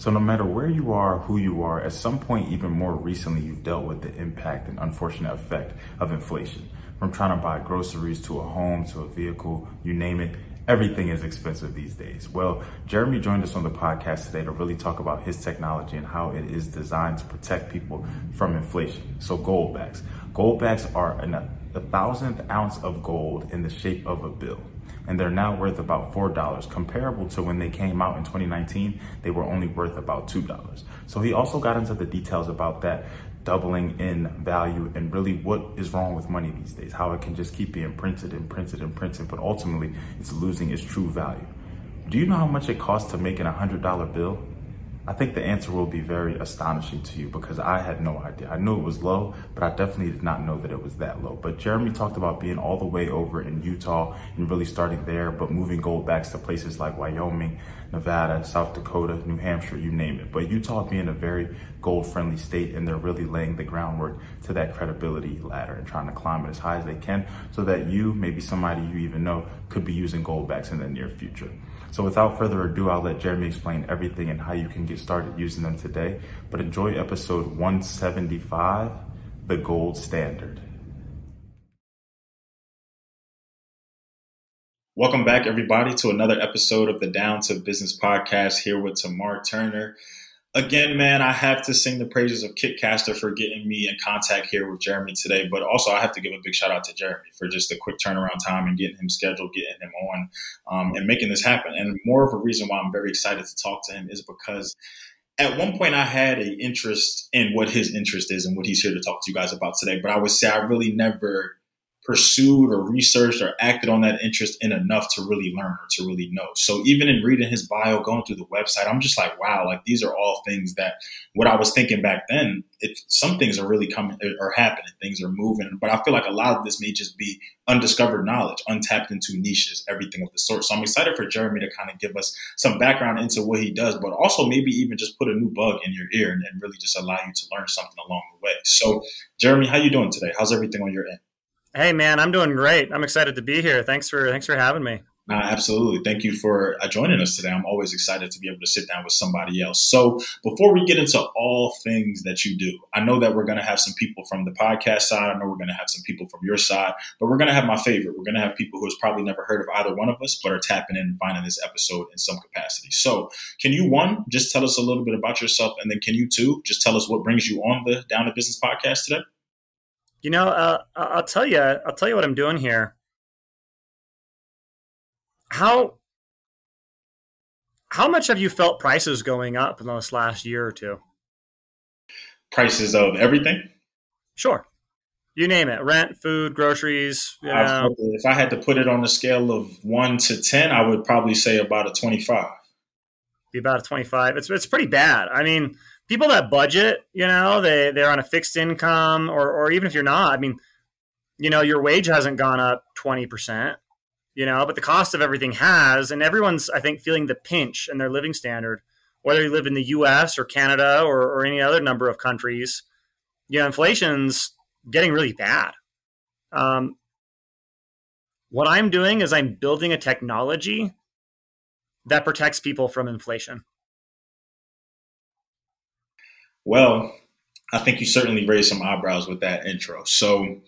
So, no matter where you are, who you are, at some point, even more recently, you've dealt with the impact and unfortunate effect of inflation. From trying to buy groceries to a home to a vehicle, you name it, everything is expensive these days. Well, Jeremy joined us on the podcast today to really talk about his technology and how it is designed to protect people from inflation. So, Goldbacks. Goldbacks are an, a thousandth ounce of gold in the shape of a bill and they're now worth about $4, comparable to when they came out in 2019, they were only worth about $2. So he also got into the details about that doubling in value and really what is wrong with money these days, how it can just keep being printed and printed and printed, but ultimately it's losing its true value. Do you know how much it costs to make an $100 bill? I think the answer will be very astonishing to you because I had no idea. I knew it was low, but I definitely did not know that it was that low. But Jeremy talked about being all the way over in Utah and really starting there, but moving Goldbacks to places like Wyoming, Nevada, South Dakota, New Hampshire, you name it. But Utah being a very gold friendly state and they're really laying the groundwork to that credibility ladder and trying to climb it as high as they can so that you, maybe somebody you even know, could be using Goldbacks in the near future. So without further ado, I'll let Jeremy explain everything and how you can get started using them today. But enjoy episode 175, The Gold Standard. Welcome back, everybody, to another episode of the Down to Business podcast here with Tamar Turner again, man, I have to sing the praises of Kitcaster for getting me in contact here with Jeremy today. But also, I have to give a big shout out to Jeremy for just the quick turnaround time and getting him scheduled, getting him on, um, and making this happen. And more of a reason why I'm very excited to talk to him is because at one point I had an interest in what his interest is and what he's here to talk to you guys about today. But I would say I really never pursued or researched or acted on that interest in enough to really learn or to really know. So even in reading his bio, going through the website, I'm just like, wow, like these are all things that what I was thinking back then, it, some things are really coming uh, or happening, things are moving. But I feel like a lot of this may just be undiscovered knowledge, untapped into niches, everything of the sort. So I'm excited for Jeremy to kind of give us some background into what he does, but also maybe even just put a new bug in your ear and, and really just allow you to learn something along the way. So Jeremy, how you doing today? How's everything on your end? Hey man, I'm doing great. I'm excited to be here. Thanks for thanks for having me. Uh, absolutely. Thank you for uh, joining us today. I'm always excited to be able to sit down with somebody else. So, before we get into all things that you do, I know that we're going to have some people from the podcast side. I know we're going to have some people from your side, but we're going to have my favorite. We're going to have people who has probably never heard of either one of us, but are tapping in and finding this episode in some capacity. So, can you, one, just tell us a little bit about yourself? And then, can you, two, just tell us what brings you on the Down to Business podcast today? You know, uh, I'll tell you. I'll tell you what I'm doing here. How how much have you felt prices going up in this last year or two? Prices of everything. Sure, you name it: rent, food, groceries. You know. If I had to put it on a scale of one to ten, I would probably say about a twenty-five. Be about a twenty-five. It's it's pretty bad. I mean, people that budget, you know, they they're on a fixed income, or or even if you're not, I mean, you know, your wage hasn't gone up twenty percent, you know, but the cost of everything has, and everyone's I think feeling the pinch in their living standard, whether you live in the U.S. or Canada or, or any other number of countries. You know, inflation's getting really bad. Um, what I'm doing is I'm building a technology that protects people from inflation. Well, I think you certainly raised some eyebrows with that intro. So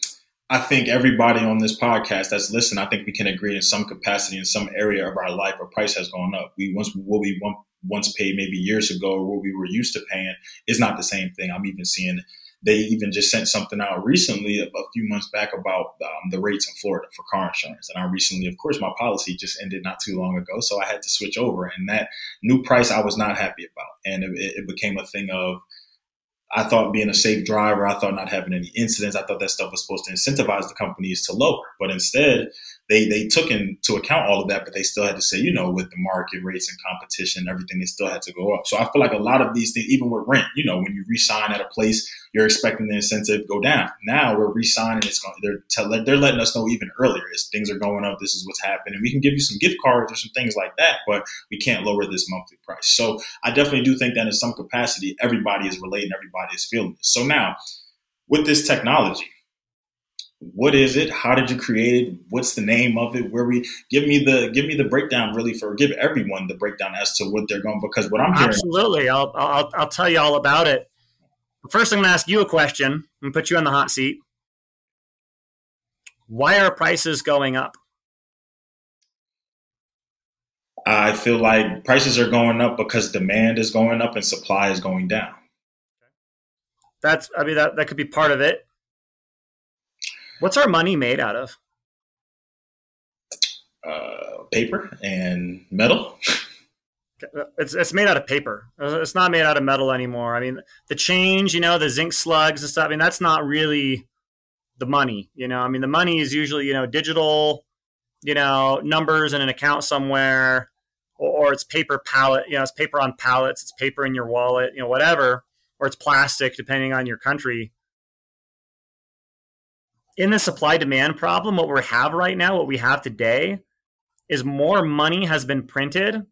I think everybody on this podcast that's listening, I think we can agree in some capacity in some area of our life, our price has gone up. We once what we once paid maybe years ago, or what we were used to paying, is not the same thing. I'm even seeing they even just sent something out recently, a, few months back, about um, the rates in Florida for car insurance. And I recently, of course, my policy just ended not too long ago, so I had to switch over. And that new price, I was not happy about, and it, it became a thing of I thought being a safe driver, I thought not having any incidents, I thought that stuff was supposed to incentivize the companies to lower. But instead, they they took into account all of that, but they still had to say, you know, with the market rates and competition, everything, they still had to go up. So I feel like a lot of these things, even with rent, you know, when you resign at a place, you're expecting the incentive to go down. Now we're resigning; it's going. They're tell, they're letting us know even earlier as things are going up. This is what's happening. We can give you some gift cards or some things like that, but we can't lower this monthly price. So I definitely do think that in some capacity, everybody is relating, everybody is feeling this. So now with this technology what is it? How did you create it? What's the name of it? Where we give me the give me the breakdown really for give everyone the breakdown as to what they're going because what I'm hearing absolutely I'll I'll, I'll tell you all about it. First, I'm going to ask you a question and put you on the hot seat. Why are prices going up? I feel like prices are going up because demand is going up and supply is going down. That's I mean that that could be part of it. What's our money made out of? Uh, paper and metal. It's, it's made out of paper. It's not made out of metal anymore. I mean, the change, you know, the zinc slugs and stuff. I mean, that's not really the money. You know, I mean, the money is usually you know digital, you know, numbers in an account somewhere, or, or it's paper pallet. You know, it's paper on pallets. It's paper in your wallet. You know, whatever, or it's plastic, depending on your country in the supply demand problem, what we have right now, what we have today, is more money has been printed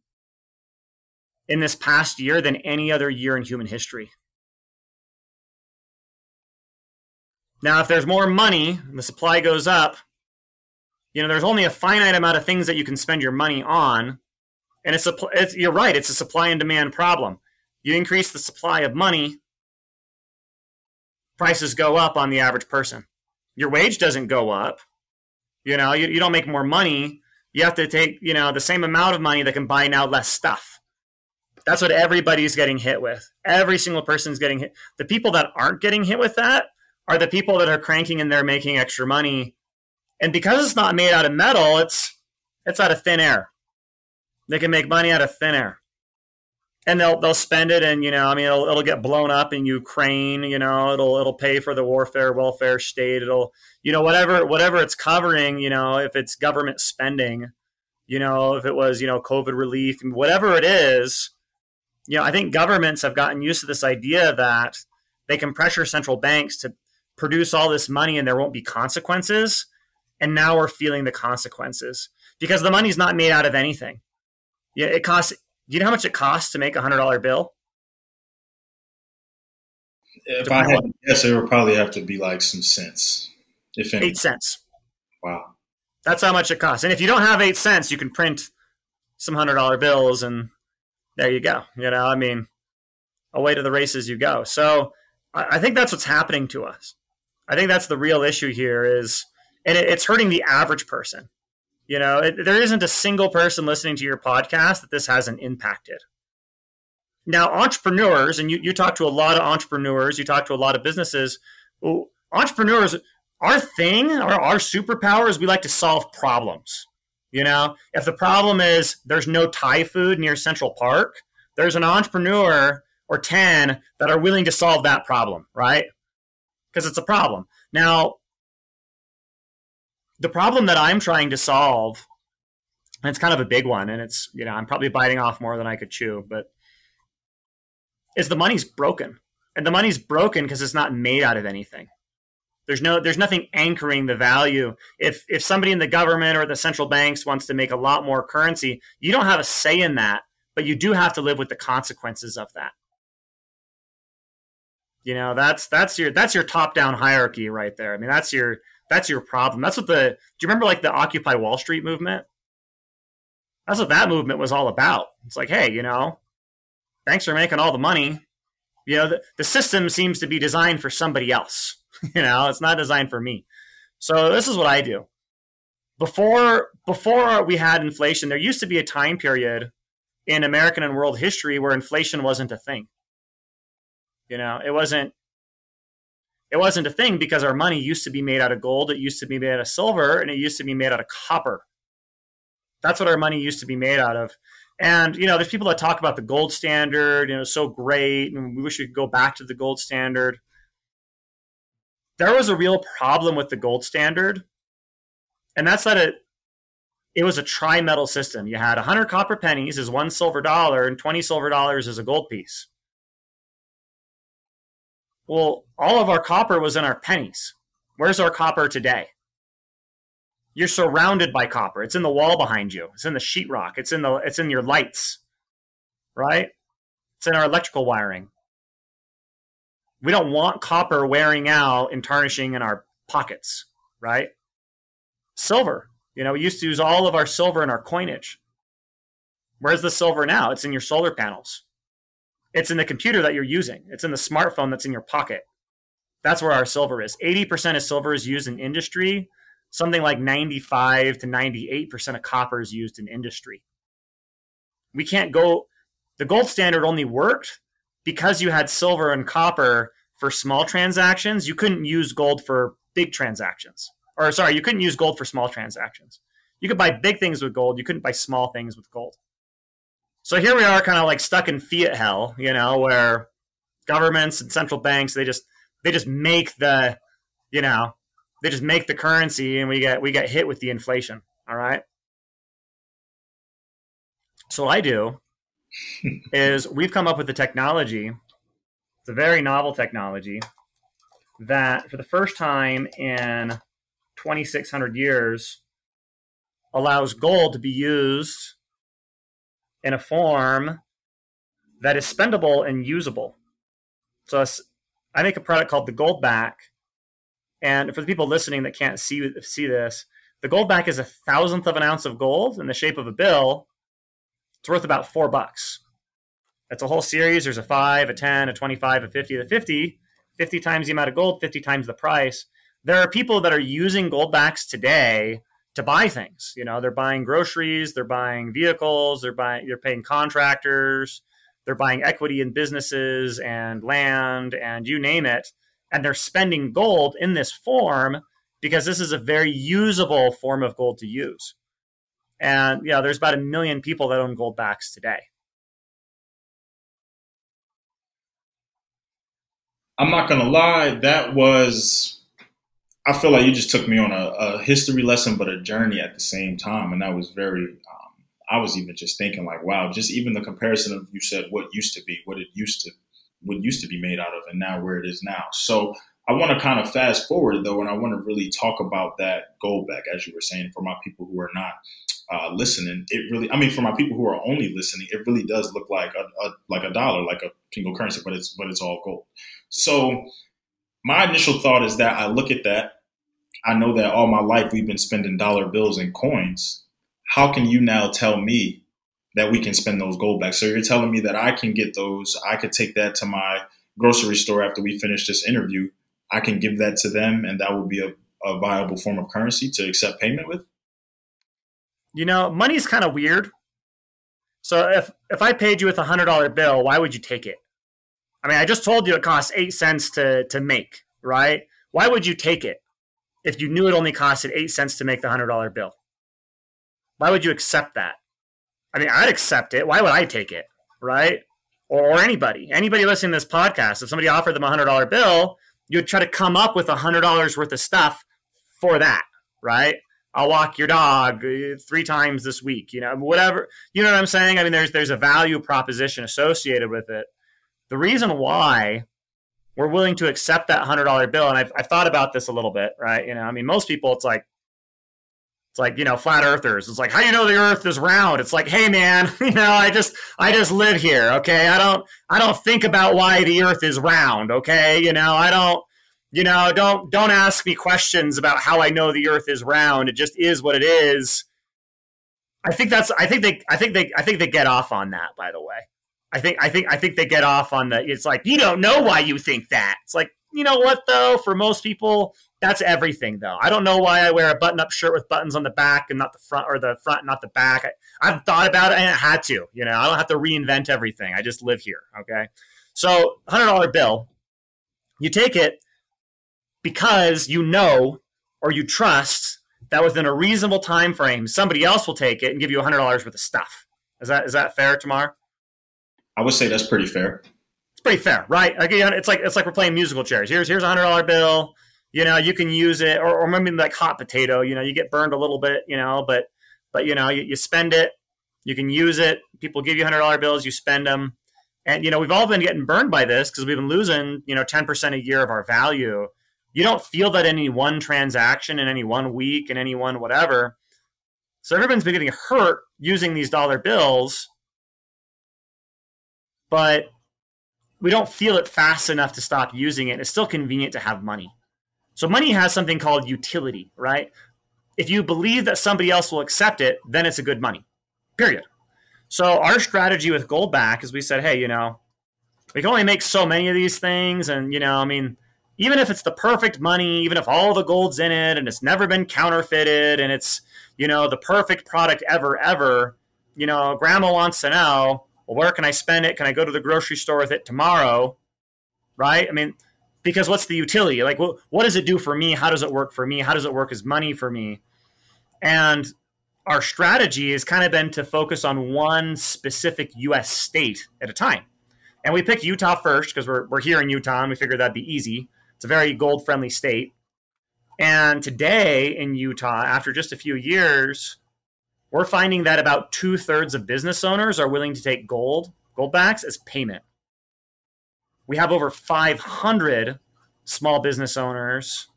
in this past year than any other year in human history. Now, if there's more money and the supply goes up, you know, there's only a finite amount of things that you can spend your money on. And it's, a, it's you're right, it's a supply and demand problem. You increase the supply of money, prices go up on the average person your wage doesn't go up. You know, you, you don't make more money. You have to take, you know, the same amount of money that can buy now less stuff. That's what everybody's getting hit with. Every single person's getting hit. The people that aren't getting hit with that are the people that are cranking and they're making extra money. And because it's not made out of metal, it's it's out of thin air. They can make money out of thin air and they'll they'll spend it and you know i mean it'll, it'll get blown up in ukraine you know it'll it'll pay for the warfare welfare state it'll you know whatever whatever it's covering you know if it's government spending you know if it was you know covid relief whatever it is you know i think governments have gotten used to this idea that they can pressure central banks to produce all this money and there won't be consequences and now we're feeling the consequences because the money's not made out of anything. Yeah it costs you know how much it costs to make a hundred dollar bill? If I had to guess, it would probably have to be like some cents, if any. Eight cents. Wow. That's how much it costs. And if you don't have eight cents, you can print some hundred dollar bills, and there you go. You know, I mean, away to the races you go. So I think that's what's happening to us. I think that's the real issue here is, and it's hurting the average person. You know, it, there isn't a single person listening to your podcast that this hasn't impacted. Now, entrepreneurs, and you, you talk to a lot of entrepreneurs, you talk to a lot of businesses. entrepreneurs, our thing, our, our superpower is we like to solve problems. You know, if the problem is there's no Thai food near Central Park, there's an entrepreneur or 10 that are willing to solve that problem, right? Because it's a problem. Now, the problem that I'm trying to solve, and it's kind of a big one, and it's you know I'm probably biting off more than I could chew, but is the money's broken, and the money's broken because it's not made out of anything. There's no there's nothing anchoring the value. If if somebody in the government or the central banks wants to make a lot more currency, you don't have a say in that, but you do have to live with the consequences of that. You know, that's that's your that's your top down hierarchy right there. I mean, that's your that's your problem. That's what the do you remember like the Occupy Wall Street movement? That's what that movement was all about. It's like, hey, you know, banks are making all the money. You know, the, the system seems to be designed for somebody else. you know, it's not designed for me. So this is what I do. Before before we had inflation, there used to be a time period in American and world history where inflation wasn't a thing. You know, it wasn't it wasn't a thing because our money used to be made out of gold, it used to be made out of silver, and it used to be made out of copper. That's what our money used to be made out of. And you know, there's people that talk about the gold standard, you know, so great, and we wish we could go back to the gold standard. There was a real problem with the gold standard, and that's that it it was a tri-metal system. You had 100 copper pennies as one silver dollar, and 20 silver dollars as a gold piece. Well, all of our copper was in our pennies. Where's our copper today? You're surrounded by copper. It's in the wall behind you. It's in the sheetrock. It's in the it's in your lights. Right? It's in our electrical wiring. We don't want copper wearing out and tarnishing in our pockets. right? Silver. You know, we used to use all of our silver in our coinage. Where's the silver now? It's in your solar panels. It's in the computer that you're using. It's in the smartphone that's in your pocket. That's where our silver is. 80% of silver is used in industry. Something like 95 to 98% of copper is used in industry. We can't go, the gold standard only worked because you had silver and copper for small transactions. You couldn't use gold for big transactions. Or, sorry, you couldn't use gold for small transactions. You could buy big things with gold, you couldn't buy small things with gold. So here we are kind of like stuck in fiat hell, you know, where governments and central banks, they just, they just make the, you know, they just make the currency and we get we get hit with the inflation. All right. So what I do is we've come up with the technology. It's a very novel technology that for the first time in 2600 years allows gold to be used in a form that is spendable and usable. So I make a product called the Goldback. And for the people listening that can't see see this, the Goldback is a thousandth of an ounce of gold in the shape of a bill. It's worth about four bucks. That's a whole series. There's a five, a 10, a 25, a 50, the 50. 50 times the amount of gold, 50 times the price. There are people that are using Goldbacks today to buy things. You know, they're buying groceries, they're buying vehicles, they're buying, they're paying contractors, they're buying equity in businesses and land and you name it. And they're spending gold in this form because this is a very usable form of gold to use. And yeah, there's about a million people that own gold backs today. I'm not gonna lie, that was I feel like you just took me on a, a, history lesson, but a journey at the same time, and that was very. Um, I was even just thinking like, wow, just even the comparison of you said what used to be, what it used to, what used to be made out of, and now where it is now. So I want to kind of fast forward though, and I want to really talk about that gold back, as you were saying, for my people who are not uh, listening. It really, I mean, for my people who are only listening, it really does look like a, a like a dollar, like a single currency, but it's but it's all gold. So my initial thought is that I look at that. I know that all my life we've been spending dollar bills and coins. How can you now tell me that we can spend those gold back? So you're telling me that I can get those, I could take that to my grocery store after we finish this interview. I can give that to them and that will be a, a viable form of currency to accept payment with? You know, money is kind of weird. So if if I paid you with a hundred dollar bill, why would you take it? I mean, I just told you it costs eight cents to to make, right? Why would you take it if you knew it only costed eight cents to make the hundred dollar bill? Why would you accept that? I mean, I'd accept it. Why would I take it, right? Or, or anybody, anybody listening to this podcast, if somebody offered them a hundred dollar bill, you'd try to come up with a hundred dollars worth of stuff for that, right? I'll walk your dog uh, three times this week, you know, whatever. You know what I'm saying? I mean, there's there's a value proposition associated with it the reason why we're willing to accept that hundred dollar bill, and I've, I've thought about this a little bit, right? You know, I mean, most people, it's like, it's like you know, flat earthers. It's like, how do you know the Earth is round? It's like, hey, man, you know, I just, I just live here, okay? I don't, I don't think about why the Earth is round, okay? You know, I don't, you know, don't, don't ask me questions about how I know the Earth is round. It just is what it is. I think that's, I think they, I think they, I think they get off on that. By the way, I think I think I think they get off on the it's like you don't know why you think that. It's like, you know what though, for most people that's everything though. I don't know why I wear a button-up shirt with buttons on the back and not the front or the front not the back. I, I've thought about it and I had to, you know. I don't have to reinvent everything. I just live here, okay? So, $100 bill, you take it because you know or you trust that within a reasonable time frame somebody else will take it and give you $100 worth of stuff. Is that is that fair, Tamar? I would say that's pretty fair. It's pretty fair, right? Again, it's like it's like we're playing musical chairs. Here's here's a hundred dollar bill. You know, you can use it, or, or maybe like hot potato. You know, you get burned a little bit. You know, but but you know, you, you spend it. You can use it. People give you hundred dollar bills. You spend them, and you know, we've all been getting burned by this because we've been losing you know ten percent a year of our value. You don't feel that any one transaction, in any one week, in any one whatever. So everyone's been getting hurt using these dollar bills but we don't feel it fast enough to stop using it. It's still convenient to have money. So money has something called utility, right? If you believe that somebody else will accept it, then it's a good money. Period. So our strategy with Goldback is we said, hey, you know, we can only make so many of these things, and you know, I mean, even if it's the perfect money, even if all the gold's in it and it's never been counterfeited and it's you know the perfect product ever, ever, you know, grandma wants to know, well, where can I spend it? Can I go to the grocery store with it tomorrow? Right? I mean, because what's the utility? Like, what, what does it do for me? How does it work for me? How does it work as money for me? And our strategy has kind of been to focus on one specific U.S. state at a time. And we picked Utah first because we're, we're here in Utah and we figured that'd be easy. It's a very gold friendly state. And today in Utah, after just a few years, we're finding that about two thirds of business owners are willing to take gold, goldbacks as payment. We have over 500 small business owners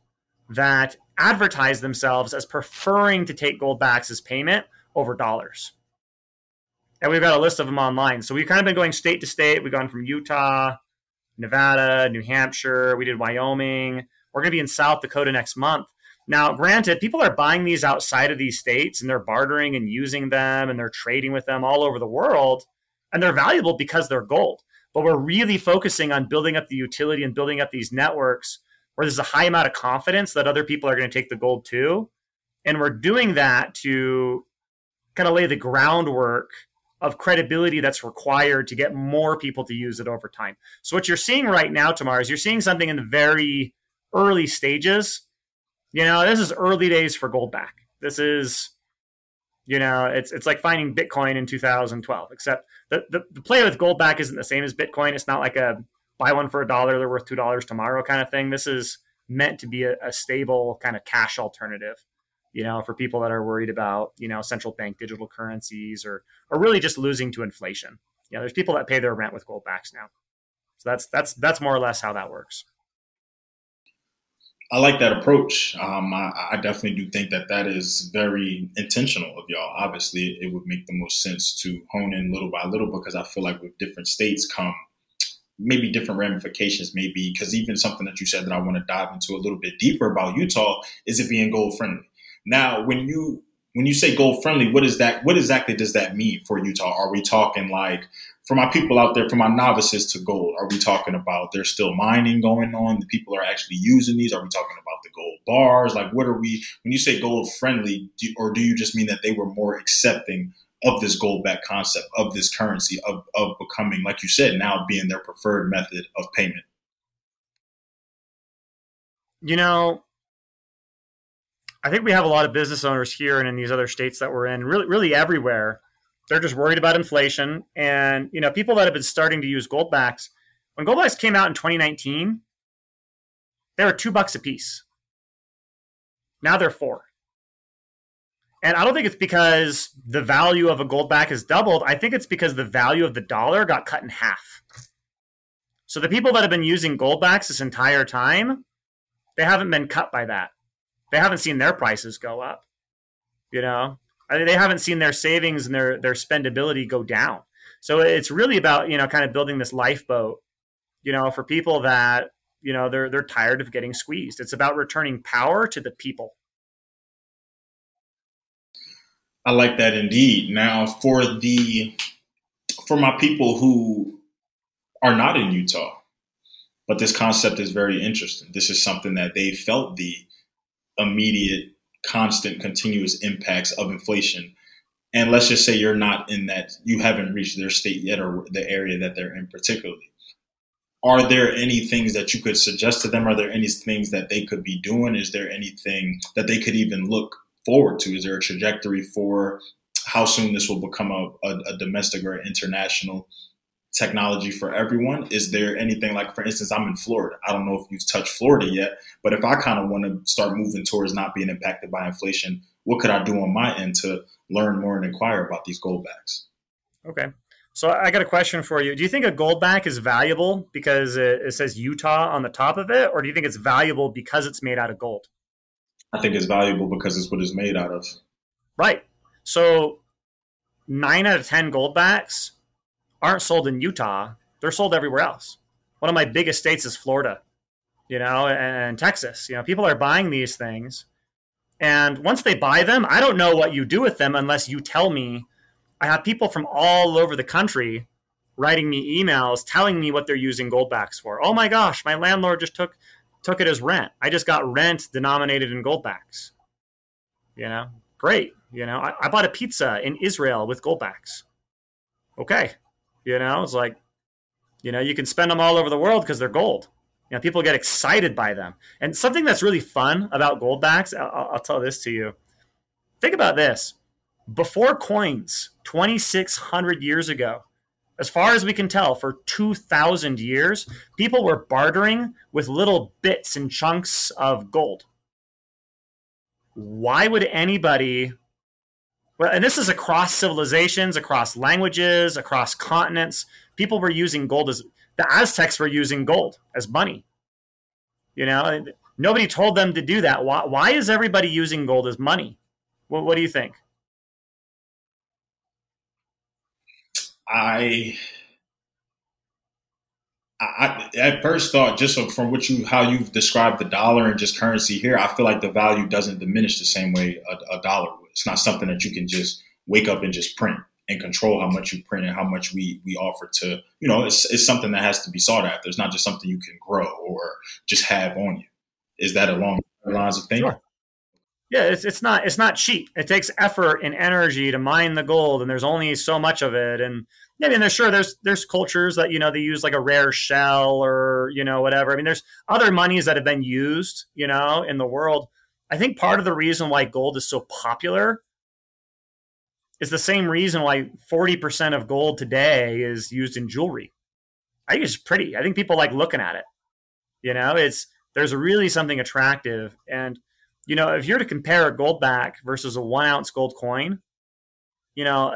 that advertise themselves as preferring to take goldbacks as payment over dollars. And we've got a list of them online. So we've kind of been going state to state. We've gone from Utah, Nevada, New Hampshire. We did Wyoming. We're going to be in South Dakota next month. Now, granted, people are buying these outside of these states and they're bartering and using them and they're trading with them all over the world. And they're valuable because they're gold. But we're really focusing on building up the utility and building up these networks where there's a high amount of confidence that other people are going to take the gold too. And we're doing that to kind of lay the groundwork of credibility that's required to get more people to use it over time. So what you're seeing right now, Tamar, is you're seeing something in the very early stages. You know, this is early days for Goldback. This is, you know, it's it's like finding Bitcoin in 2012, except the, the, the play with Goldback isn't the same as Bitcoin. It's not like a buy one for a dollar, they're worth two dollars tomorrow kind of thing. This is meant to be a, a stable kind of cash alternative you know, for people that are worried about, you know, central bank digital currencies or or really just losing to inflation. You know, there's people that pay their rent with gold backs now. So that's that's that's more or less how that works. I like that approach. Um, I, I, definitely do think that that is very intentional of y'all. Obviously, it would make the most sense to hone in little by little because I feel like with different states come maybe different ramifications, maybe because even something that you said that I want to dive into a little bit deeper about Utah is it being gold friendly. Now, when you when you say gold friendly, what is that? What exactly does that mean for Utah? Are we talking like for my people out there, for my novices to gold? Are we talking about there's still mining going on? The people are actually using these. Are we talking about the gold bars? Like, what are we? When you say gold friendly, do, or do you just mean that they were more accepting of this gold back concept, of this currency, of, of becoming, like you said, now being their preferred method of payment? You know, I think we have a lot of business owners here and in these other states that we're in, really, really everywhere. They're just worried about inflation, and you know, people that have been starting to use goldbacks. When goldbacks came out in 2019, they were two bucks a piece. Now they're four. And I don't think it's because the value of a goldback has doubled. I think it's because the value of the dollar got cut in half. So the people that have been using goldbacks this entire time, they haven't been cut by that they haven't seen their prices go up. You know, I mean, they haven't seen their savings and their their spendability go down. So it's really about you know kind of building this lifeboat. You know, for people that you know they're they're tired of getting squeezed. It's about returning power to the people. I like that indeed. Now for the for my people who are not in Utah, but this concept is very interesting. This is something that they felt the immediate, constant, continuous impacts of inflation. And let's just say you're not in that, you haven't reached their state yet or the area that they're in particularly. Are there any things that you could suggest to them? Are there any things that they could be doing? Is there anything that they could even look forward to? Is there a trajectory for how soon this will become a, a, a domestic or international technology for everyone? Is there anything like, for instance, I'm in Florida. I don't know if you've touched Florida yet, but if I kind of want to start moving towards not being impacted by inflation, what could I do on my end to learn more and inquire about these goldbacks? Okay. So I got a question for you. Do you think a gold back is valuable because it, it says Utah on the top of it, or do you think it's valuable because it's made out of gold? I think it's valuable because it's what it's made out of. Right. So nine out of 10 goldbacks aren't sold in Utah, they're sold everywhere else. One of my biggest states is Florida. you know, and Texas. You know, people are buying these things. And once they buy them, I don't know what you do with them unless you tell me. I have people from all over the country writing me emails telling me what they're using goldbacks for. Oh my gosh, my landlord just took took it as rent. I just got rent denominated in goldbacks. You know, great. You know, I, I bought a pizza in Israel with goldbacks. Okay. You know, it's like, you know, you can spend them all over the world because they're gold. You know, people get excited by them. And something that's really fun about goldbacks, I'll, I'll tell this to you. Think about this. Before coins, 2,600 years ago, as far as we can tell, for 2,000 years, people were bartering with little bits and chunks of gold. Why would anybody, well, and this is across civilizations, across languages, across continents, people were using gold as, the Aztecs were using gold as money. You know, nobody told them to do that. Why, why is everybody using gold as money? What, what do you think? I, I, at first thought, just from what you how you've described the dollar and just currency here, I feel like the value doesn't diminish the same way a, a dollar would. It's not something that you can just wake up and just print and control how much you print and how much we we offer to you know it's, it's something that has to be sought after. It's not just something you can grow or just have on you. Is that along the lines of thinking? Sure. Yeah, it's, it's not it's not cheap. It takes effort and energy to mine the gold, and there's only so much of it. And I mean, there's sure there's there's cultures that you know they use like a rare shell or you know whatever. I mean, there's other monies that have been used you know in the world. I think part of the reason why gold is so popular is the same reason why 40% of gold today is used in jewelry. I think it's pretty. I think people like looking at it. You know, it's there's really something attractive. And, you know, if you're to compare a gold back versus a one ounce gold coin, you know,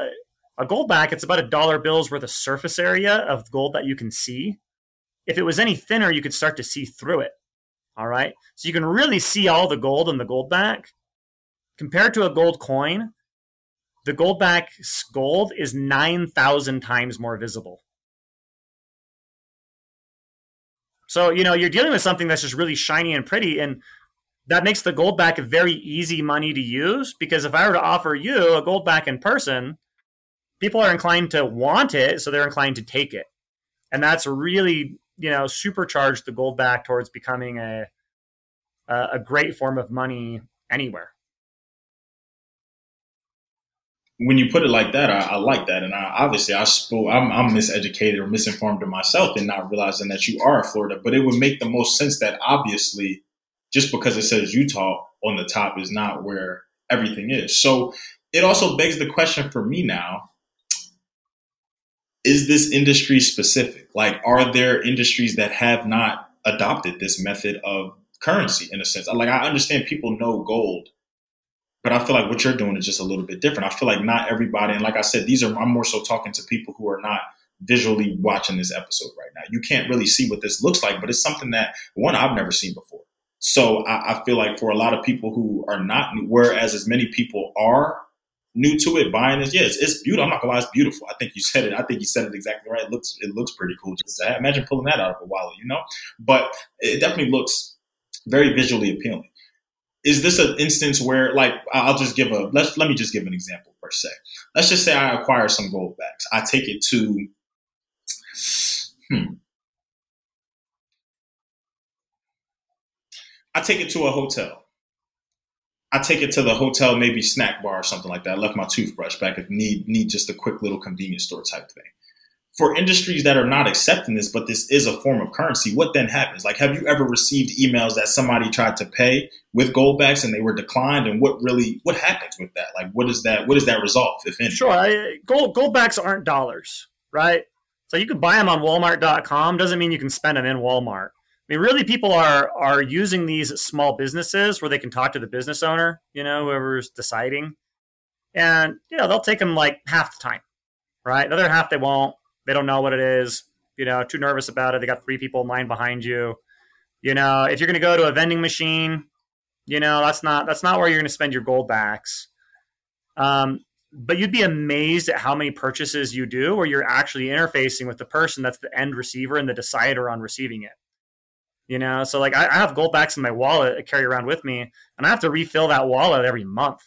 a gold back, it's about a dollar bill's worth of surface area of gold that you can see. If it was any thinner, you could start to see through it. All right. So you can really see all the gold in the gold back. Compared to a gold coin, the gold back gold is 9,000 times more visible. So, you know, you're dealing with something that's just really shiny and pretty. And that makes the gold back very easy money to use because if I were to offer you a gold back in person, people are inclined to want it, so they're inclined to take it. And that's really, you know, supercharged the gold back towards becoming a a great form of money anywhere. When you put it like that, I, I like that, and I, obviously, I spoke. I'm, I'm miseducated or misinformed in myself, and not realizing that you are in Florida. But it would make the most sense that obviously, just because it says Utah on the top is not where everything is. So it also begs the question for me now is this industry specific? Like, are there industries that have not adopted this method of currency in a sense? Like, I understand people know gold, but I feel like what you're doing is just a little bit different. I feel like not everybody, and like I said, these are, I'm more so talking to people who are not visually watching this episode right now. You can't really see what this looks like, but it's something that, one, I've never seen before. So I, I feel like for a lot of people who are not, whereas as many people are new to it, buying this, yeah, it's, it's, beautiful. I'm not gonna lie, it's beautiful. I think you said it. I think you said it exactly right. It looks it looks pretty cool. Just imagine pulling that out of a wallet, you know. But it definitely looks very visually appealing. Is this an instance where, like, I'll just give a let's let me just give an example per se. Let's just say I acquire some gold backs. I take it to, hmm, I take it to a hotel. I take it to the hotel, maybe snack bar or something like that. I left my toothbrush back if need need just a quick little convenience store type thing. For industries that are not accepting this, but this is a form of currency, what then happens? Like, have you ever received emails that somebody tried to pay with goldbacks and they were declined? And what really what happens with that? Like, what is that? What does that resolve, if any? Sure, I, gold goldbacks aren't dollars, right? So you can buy them on Walmart.com. Doesn't mean you can spend them in Walmart. I mean, really, people are are using these small businesses where they can talk to the business owner, you know, whoever's deciding, and you know they'll take them like half the time, right? The other half they won't. They don't know what it is. You know, too nervous about it. They got three people in line behind you. You know, if you're going to go to a vending machine, you know that's not that's not where you're going to spend your gold backs. Um, but you'd be amazed at how many purchases you do where you're actually interfacing with the person that's the end receiver and the decider on receiving it You know, so like I, I have gold backs in my wallet I carry around with me, and I have to refill that wallet every month.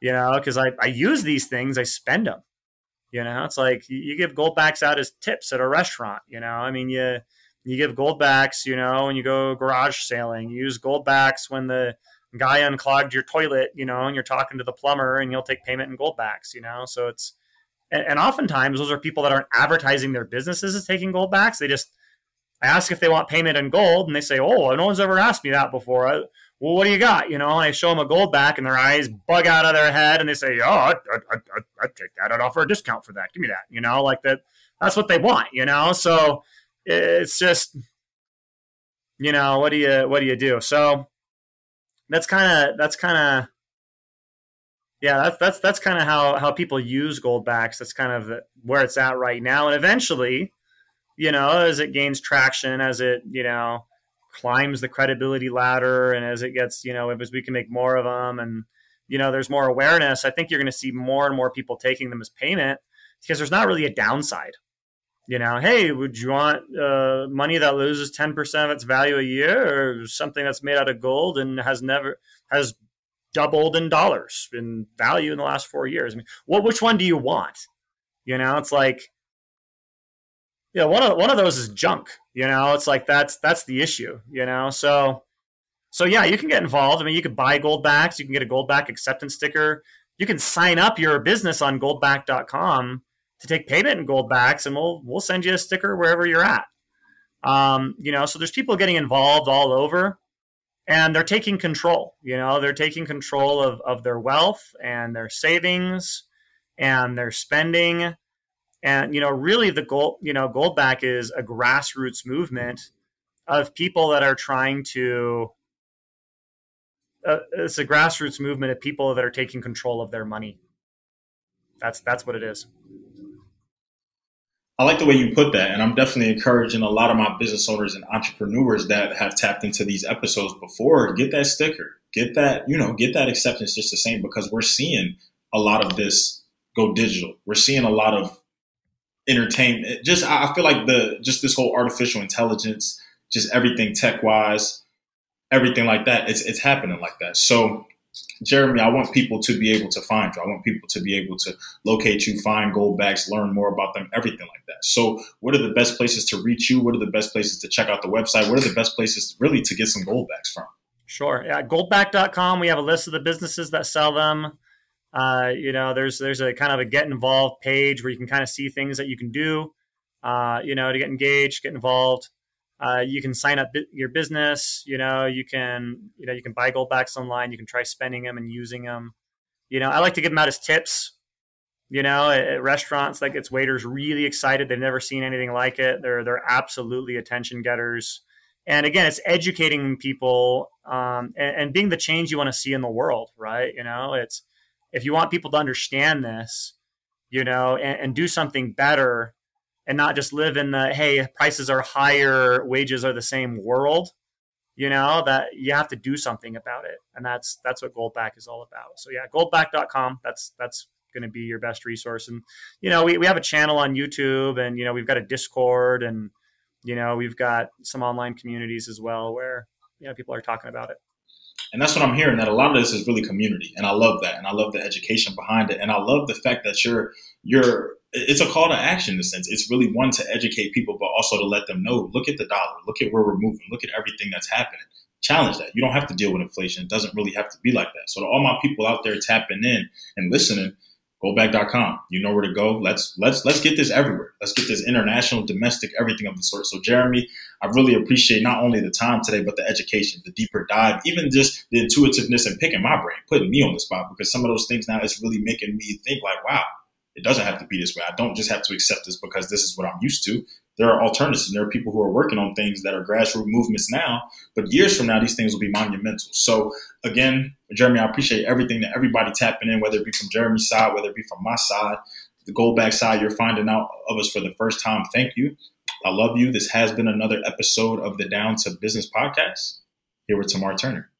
You know, because I, I use these things, I spend them. You know, it's like you give gold backs out as tips at a restaurant. You know, I mean, you you give gold backs. You know, when you go garage sailing, you use gold backs when the guy unclogged your toilet. You know, and you're talking to the plumber, and you'll take payment in gold backs. You know, so it's and, and oftentimes those are people that aren't advertising their businesses as taking gold backs. They just I ask if they want payment in gold, and they say, "Oh, no one's ever asked me that before." I, well, what do you got? You know, and I show them a gold back, and their eyes bug out of their head, and they say, "Oh, I, I, I, I take that. I'd offer a discount for that. Give me that." You know, like that. That's what they want. You know, so it's just, you know, what do you what do you do? So that's kind of that's kind of yeah, that's that's that's kind of how how people use gold backs. That's kind of where it's at right now, and eventually you know, as it gains traction, as it, you know, climbs the credibility ladder and as it gets, you know, as we can make more of them and, you know, there's more awareness, I think you're going to see more and more people taking them as payment because there's not really a downside. You know, hey, would you want uh, money that loses 10% of its value a year or something that's made out of gold and has never, has doubled in dollars in value in the last four years? I mean, what, which one do you want? You know, it's like, yeah, one of one of those is junk. You know, it's like that's that's the issue. You know, so so yeah, you can get involved. I mean, you could buy gold backs. You can get a gold back acceptance sticker. You can sign up your business on goldback.com to take payment in gold backs, and we'll we'll send you a sticker wherever you're at. Um, you know, so there's people getting involved all over, and they're taking control. You know, they're taking control of of their wealth and their savings and their spending and you know, really, the gold you know Goldback is a grassroots movement of people that are trying to. Uh, it's a grassroots movement of people that are taking control of their money. That's that's what it is. I like the way you put that, and I'm definitely encouraging a lot of my business owners and entrepreneurs that have tapped into these episodes before. Get that sticker, get that you know, get that acceptance just the same because we're seeing a lot of this go digital. We're seeing a lot of entertainment. Just I feel like the just this whole artificial intelligence, just everything tech wise, everything like that. It's it's happening like that. So. Jeremy, I want people to be able to find you. I want people to be able to locate you, find gold backs, learn more about them, everything like that. So, what are the best places to reach you? What are the best places to check out the website? What are the best places really to get some gold backs from? Sure. Yeah, goldback.com. We have a list of the businesses that sell them. Uh, you know, there's there's a kind of a get involved page where you can kind of see things that you can do. Uh, you know, to get engaged, get involved. Uh, you can sign up your business. You know, you can you know you can buy gold backs online. You can try spending them and using them. You know, I like to give them out as tips. You know, at, restaurants, that gets waiters really excited. They've never seen anything like it. They're they're absolutely attention getters. And again, it's educating people um, and, and being the change you want to see in the world, right? You know, it's if you want people to understand this, you know, and, and do something better and not just live in the hey, prices are higher, wages are the same world, you know, that you have to do something about it. And that's that's what Goldback is all about. So yeah, goldback.com, that's that's going to be your best resource. And you know, we, we have a channel on YouTube and you know, we've got a Discord and you know, we've got some online communities as well where you know people are talking about it. And that's what I'm hearing that a lot of this is really community. And I love that. And I love the education behind it. And I love the fact that you're, you're, it's a call to action in a sense. It's really one to educate people, but also to let them know, look at the dollar, look at where we're moving, look at everything that's happening. Challenge that. You don't have to deal with inflation. It doesn't really have to be like that. So to all my people out there tapping in and listening, goldback.com. You know where to go. Let's let's let's get this everywhere. Let's get this international, domestic, everything of the sort. So Jeremy, I really appreciate not only the time today, but the education, the deeper dive, even just the intuitiveness and picking my brain, putting me on the spot because some of those things now it's really making me think like, wow, it doesn't have to be this way. I don't just have to accept this because this is what I'm used to. There are alternatives. There are people who are working on things that are grassroots movements now, but years from now, these things will be monumental. So, again, Jeremy, I appreciate everything that everybody tapping in, whether it be from Jeremy's side, whether it be from my side, the Goldback side, you're finding out of us for the first time. Thank you. I love you. This has been another episode of the Down to Business podcast. Here with Tamar Turner.